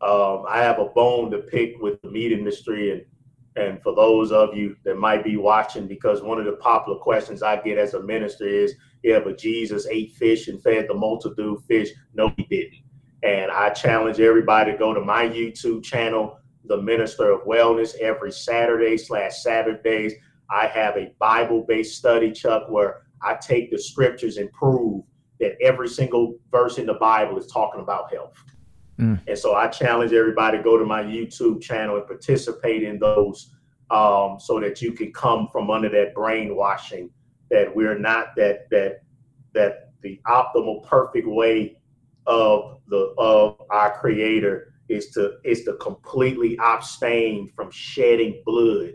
Um, I have a bone to pick with the meat industry and And for those of you that might be watching, because one of the popular questions I get as a minister is, yeah, but Jesus ate fish and fed the multitude fish. No, he didn't. And I challenge everybody to go to my YouTube channel, The Minister of Wellness, every Saturday slash Sabbath days. I have a Bible based study, Chuck, where I take the scriptures and prove that every single verse in the Bible is talking about health. Mm. And so I challenge everybody go to my YouTube channel and participate in those um, so that you can come from under that brainwashing that we're not that that that the optimal perfect way of the of our creator is to is to completely abstain from shedding blood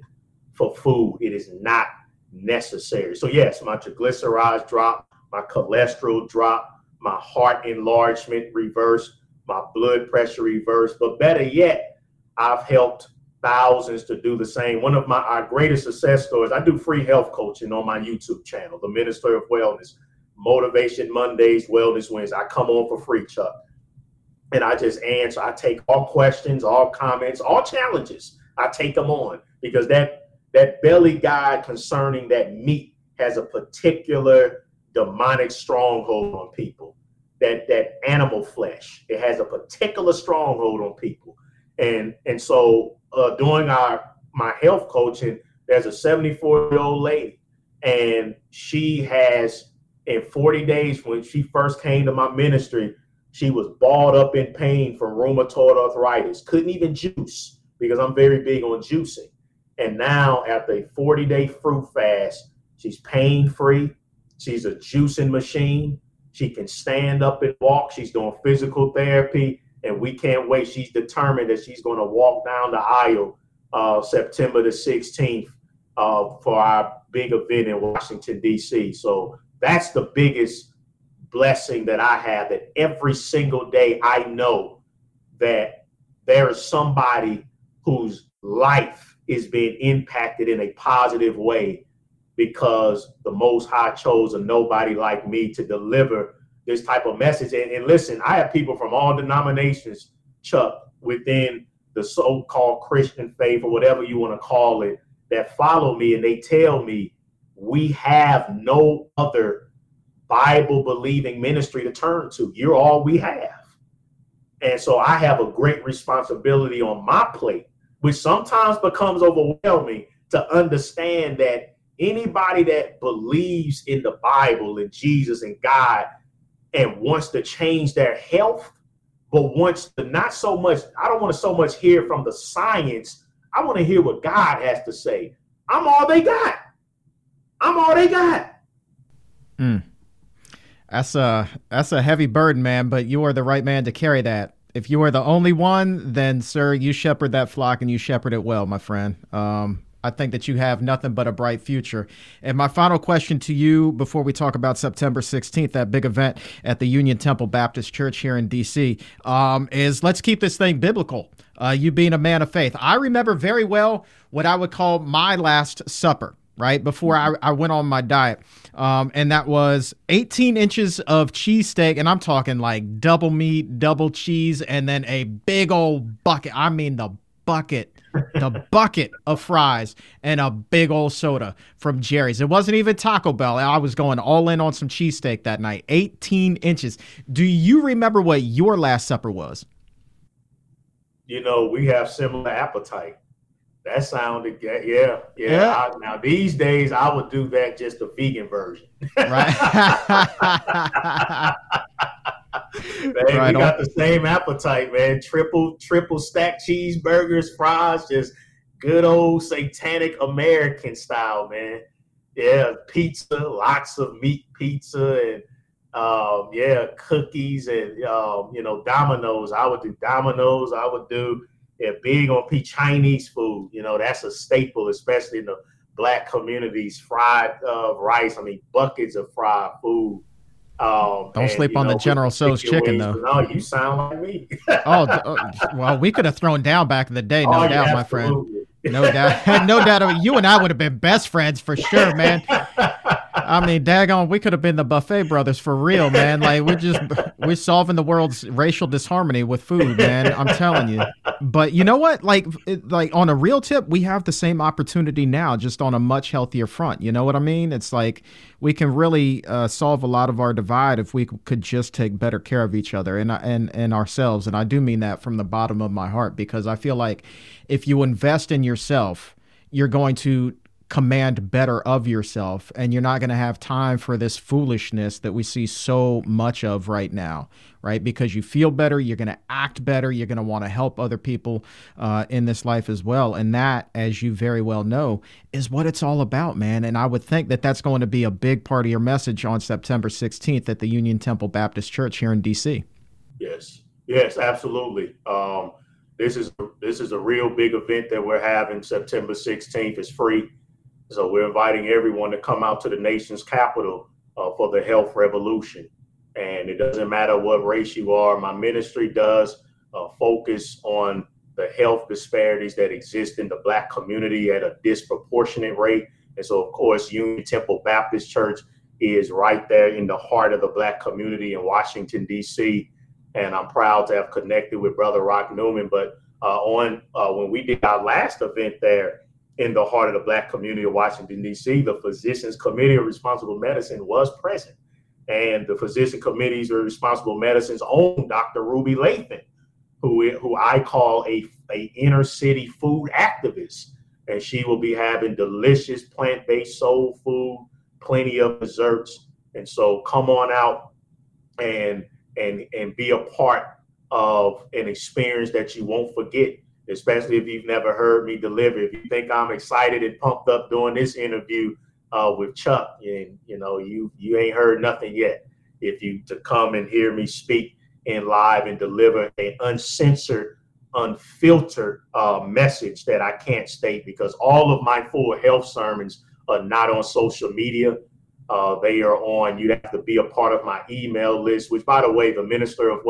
for food. It is not necessary. So yes, my triglycerides drop, my cholesterol drop, my heart enlargement reversed, my blood pressure reversed. But better yet, I've helped thousands to do the same. One of my our greatest success stories, I do free health coaching on my YouTube channel, The Minister of Wellness. Motivation Mondays, Wellness Wednesdays. I come on for free, Chuck. And I just answer. I take all questions, all comments, all challenges. I take them on because that that belly guide concerning that meat has a particular demonic stronghold on people. That that animal flesh, it has a particular stronghold on people. And and so uh, doing our my health coaching, there's a 74 year old lady, and she has in 40 days when she first came to my ministry, she was balled up in pain from rheumatoid arthritis, couldn't even juice because I'm very big on juicing. And now, after a 40 day fruit fast, she's pain free. She's a juicing machine. She can stand up and walk. She's doing physical therapy and we can't wait. She's determined that she's going to walk down the aisle uh, September the 16th uh, for our big event in Washington, D.C. So that's the biggest blessing that I have that every single day I know that there is somebody whose life is being impacted in a positive way because the Most High chose a nobody like me to deliver this type of message. And, and listen, I have people from all denominations, Chuck, within the so-called Christian faith or whatever you want to call it, that follow me and they tell me we have no other Bible believing ministry to turn to. You're all we have. And so I have a great responsibility on my plate, which sometimes becomes overwhelming to understand that anybody that believes in the Bible and Jesus and God and wants to change their health, but wants to not so much, I don't want to so much hear from the science. I want to hear what God has to say. I'm all they got. I'm all they got. Mm. That's a that's a heavy burden, man, but you are the right man to carry that. If you are the only one, then sir, you shepherd that flock and you shepherd it well, my friend. Um, I think that you have nothing but a bright future. And my final question to you before we talk about September 16th, that big event at the Union Temple Baptist Church here in D.C., um, is let's keep this thing biblical. Uh, you being a man of faith. I remember very well what I would call my last supper, right? Before I, I went on my diet. Um, and that was 18 inches of cheesesteak. And I'm talking like double meat, double cheese, and then a big old bucket. I mean, the bucket the bucket of fries and a big old soda from Jerry's. It wasn't even Taco Bell. I was going all in on some cheesesteak that night. 18 inches. Do you remember what your last supper was? You know, we have similar appetite. That sounded, yeah, yeah. yeah. I, now these days, I would do that just a vegan version. Right. man, right we got on. the same appetite, man. Triple, triple stack cheeseburgers, fries, just good old satanic American style, man. Yeah, pizza, lots of meat pizza, and um, yeah, cookies and um, you know Domino's. I would do Domino's. I would do yeah, big on P Chinese food. You know, that's a staple, especially in the black communities. Fried uh, rice. I mean, buckets of fried food. Um, Don't sleep on know, the General Tso's chicken, though. No, you sound like me. oh, oh, well, we could have thrown down back in the day, no oh, doubt, yeah, my friend. No doubt, no doubt. You and I would have been best friends for sure, man. I mean, daggone, we could have been the buffet brothers for real, man. Like we're just we're solving the world's racial disharmony with food, man. I'm telling you. But you know what? Like, like on a real tip, we have the same opportunity now, just on a much healthier front. You know what I mean? It's like we can really uh, solve a lot of our divide if we could just take better care of each other and and and ourselves. And I do mean that from the bottom of my heart because I feel like if you invest in yourself, you're going to command better of yourself and you're not going to have time for this foolishness that we see so much of right now right? Because you feel better you're going to act better you're going to want to help other people uh, in this life as well and that as you very well know is what it's all about man and i would think that that's going to be a big part of your message on september 16th at the union temple baptist church here in dc yes. Yes absolutely. Um, this is this is a real big event that we're having. September 16th it's free so we're inviting everyone to come out to the nation's capital uh, for the health revolution. And it doesn't matter what race you are. My ministry does uh, focus on the health disparities that exist in the Black community at a disproportionate rate. And so, of course, Union Temple Baptist Church is right there in the heart of the Black community in Washington, D.C. And I'm proud to have connected with Brother Rock Newman. But uh, on uh, when we did our last event there, in the heart of the black community of Washington, D.C., the Physicians Committee of Responsible Medicine was present. And the physician committees of responsible medicine's own Dr. Ruby Lathan, who, who I call a, a inner city food activist. And she will be having delicious plant-based soul food, plenty of desserts. And so come on out and and and be a part of an experience that you won't forget especially if you've never heard me deliver. If you think I'm excited and pumped up doing this interview uh, with Chuck, and you know you you ain't heard nothing yet. If you to come and hear me speak in live and deliver an uncensored, unfiltered uh, message that I can't state because all of my full health sermons are not on social media. Uh, they are on, you'd have to be a part of my email list, which, by the way, the minister of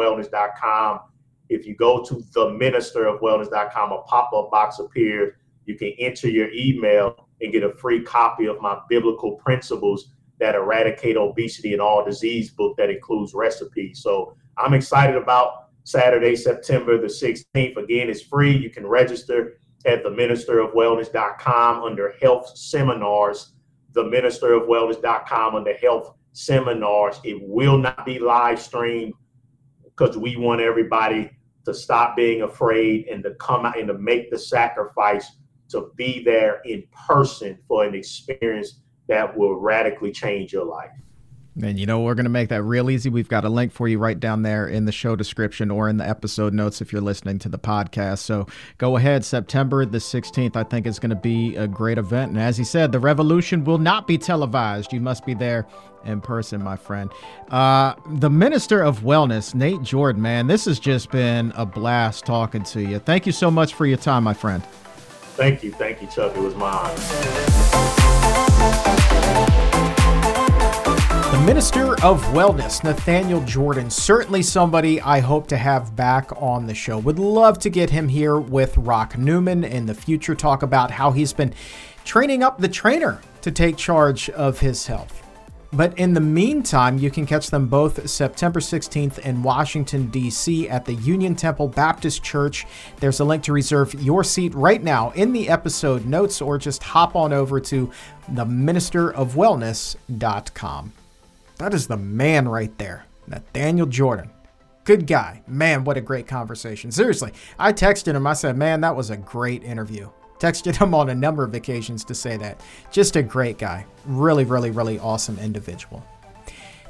if you go to the ministerofwellness.com, a pop-up box appears. You can enter your email and get a free copy of my biblical principles that eradicate obesity and all disease book that includes recipes. So I'm excited about Saturday, September the 16th. Again, it's free. You can register at the ministerofwellness.com under health seminars, the ministerofwellness.com under health seminars. It will not be live streamed because we want everybody to stop being afraid and to come out and to make the sacrifice to be there in person for an experience that will radically change your life. And you know, we're going to make that real easy. We've got a link for you right down there in the show description or in the episode notes if you're listening to the podcast. So go ahead. September the 16th, I think, is going to be a great event. And as he said, the revolution will not be televised. You must be there in person, my friend. Uh, the Minister of Wellness, Nate Jordan, man, this has just been a blast talking to you. Thank you so much for your time, my friend. Thank you. Thank you, Chuck. It was my honor. Minister of Wellness, Nathaniel Jordan, certainly somebody I hope to have back on the show. Would love to get him here with Rock Newman in the future, talk about how he's been training up the trainer to take charge of his health. But in the meantime, you can catch them both September 16th in Washington, D.C. at the Union Temple Baptist Church. There's a link to reserve your seat right now in the episode notes, or just hop on over to theministerofwellness.com. That is the man right there, Nathaniel Jordan. Good guy. Man, what a great conversation. Seriously, I texted him. I said, man, that was a great interview. Texted him on a number of occasions to say that. Just a great guy. Really, really, really awesome individual.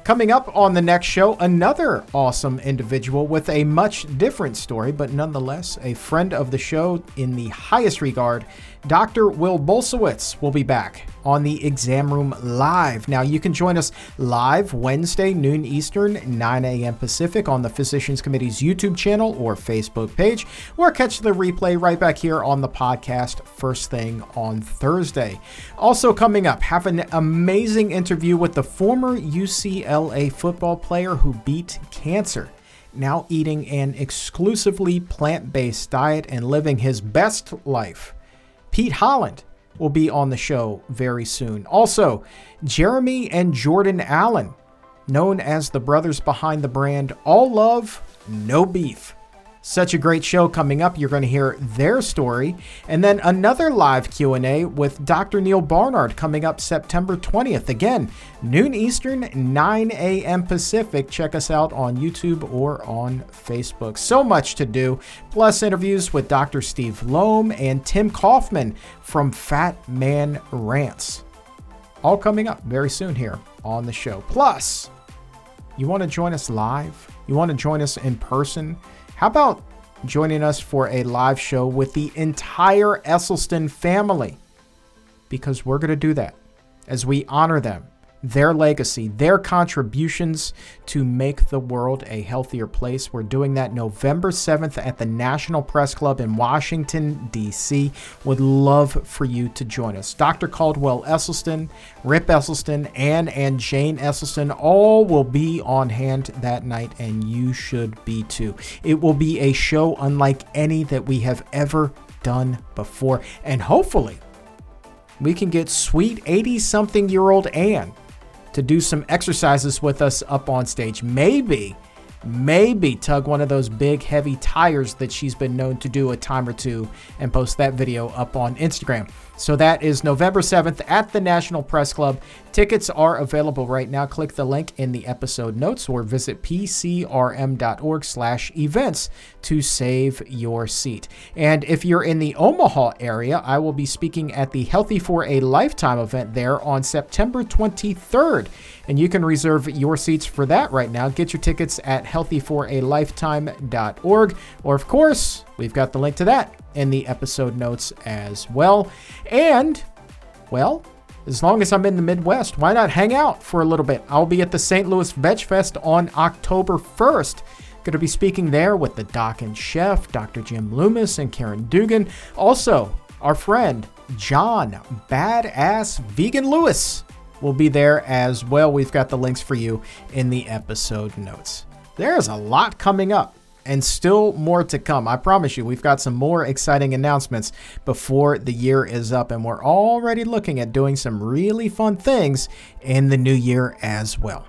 Coming up on the next show, another awesome individual with a much different story, but nonetheless a friend of the show in the highest regard. Dr. Will Bulsiewicz will be back on the exam room live. Now, you can join us live Wednesday, noon Eastern, 9 a.m. Pacific on the Physicians Committee's YouTube channel or Facebook page, or catch the replay right back here on the podcast first thing on Thursday. Also, coming up, have an amazing interview with the former UCLA football player who beat cancer now eating an exclusively plant based diet and living his best life. Pete Holland will be on the show very soon. Also, Jeremy and Jordan Allen, known as the brothers behind the brand All Love, No Beef. Such a great show coming up. You're going to hear their story. And then another live Q&A with Dr. Neal Barnard coming up September 20th. Again, noon Eastern, 9 a.m. Pacific. Check us out on YouTube or on Facebook. So much to do. Plus interviews with Dr. Steve Loam and Tim Kaufman from Fat Man Rants. All coming up very soon here on the show. Plus, you want to join us live? You want to join us in person? How about joining us for a live show with the entire Esselstyn family? Because we're going to do that as we honor them their legacy, their contributions to make the world a healthier place. We're doing that November 7th at the National Press Club in Washington, D.C. Would love for you to join us. Dr. Caldwell Esselstyn, Rip Esselstyn, Ann and Jane Esselstyn all will be on hand that night, and you should be too. It will be a show unlike any that we have ever done before, and hopefully, we can get sweet 80 something year old Ann to do some exercises with us up on stage. Maybe, maybe tug one of those big, heavy tires that she's been known to do a time or two and post that video up on Instagram. So that is November 7th at the National Press Club. Tickets are available right now. Click the link in the episode notes or visit pcrm.org slash events to save your seat. And if you're in the Omaha area, I will be speaking at the Healthy for a Lifetime event there on September 23rd. And you can reserve your seats for that right now. Get your tickets at healthyforalifetime.org. Or, of course, we've got the link to that in the episode notes as well. And, well, as long as I'm in the Midwest, why not hang out for a little bit? I'll be at the St. Louis Veg Fest on October 1st. Going to be speaking there with the Doc and Chef, Dr. Jim Loomis, and Karen Dugan. Also, our friend John Badass Vegan Lewis will be there as well. We've got the links for you in the episode notes. There's a lot coming up and still more to come. I promise you, we've got some more exciting announcements before the year is up, and we're already looking at doing some really fun things in the new year as well.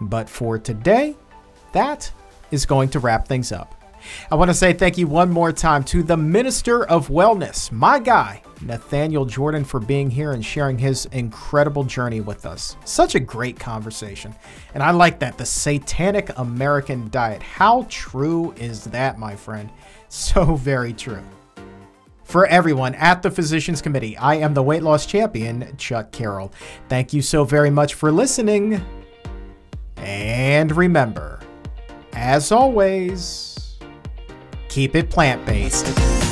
But for today, that is going to wrap things up. I want to say thank you one more time to the Minister of Wellness, my guy, Nathaniel Jordan, for being here and sharing his incredible journey with us. Such a great conversation. And I like that the satanic American diet. How true is that, my friend? So very true. For everyone at the Physicians Committee, I am the weight loss champion, Chuck Carroll. Thank you so very much for listening. And remember, as always, keep it plant based.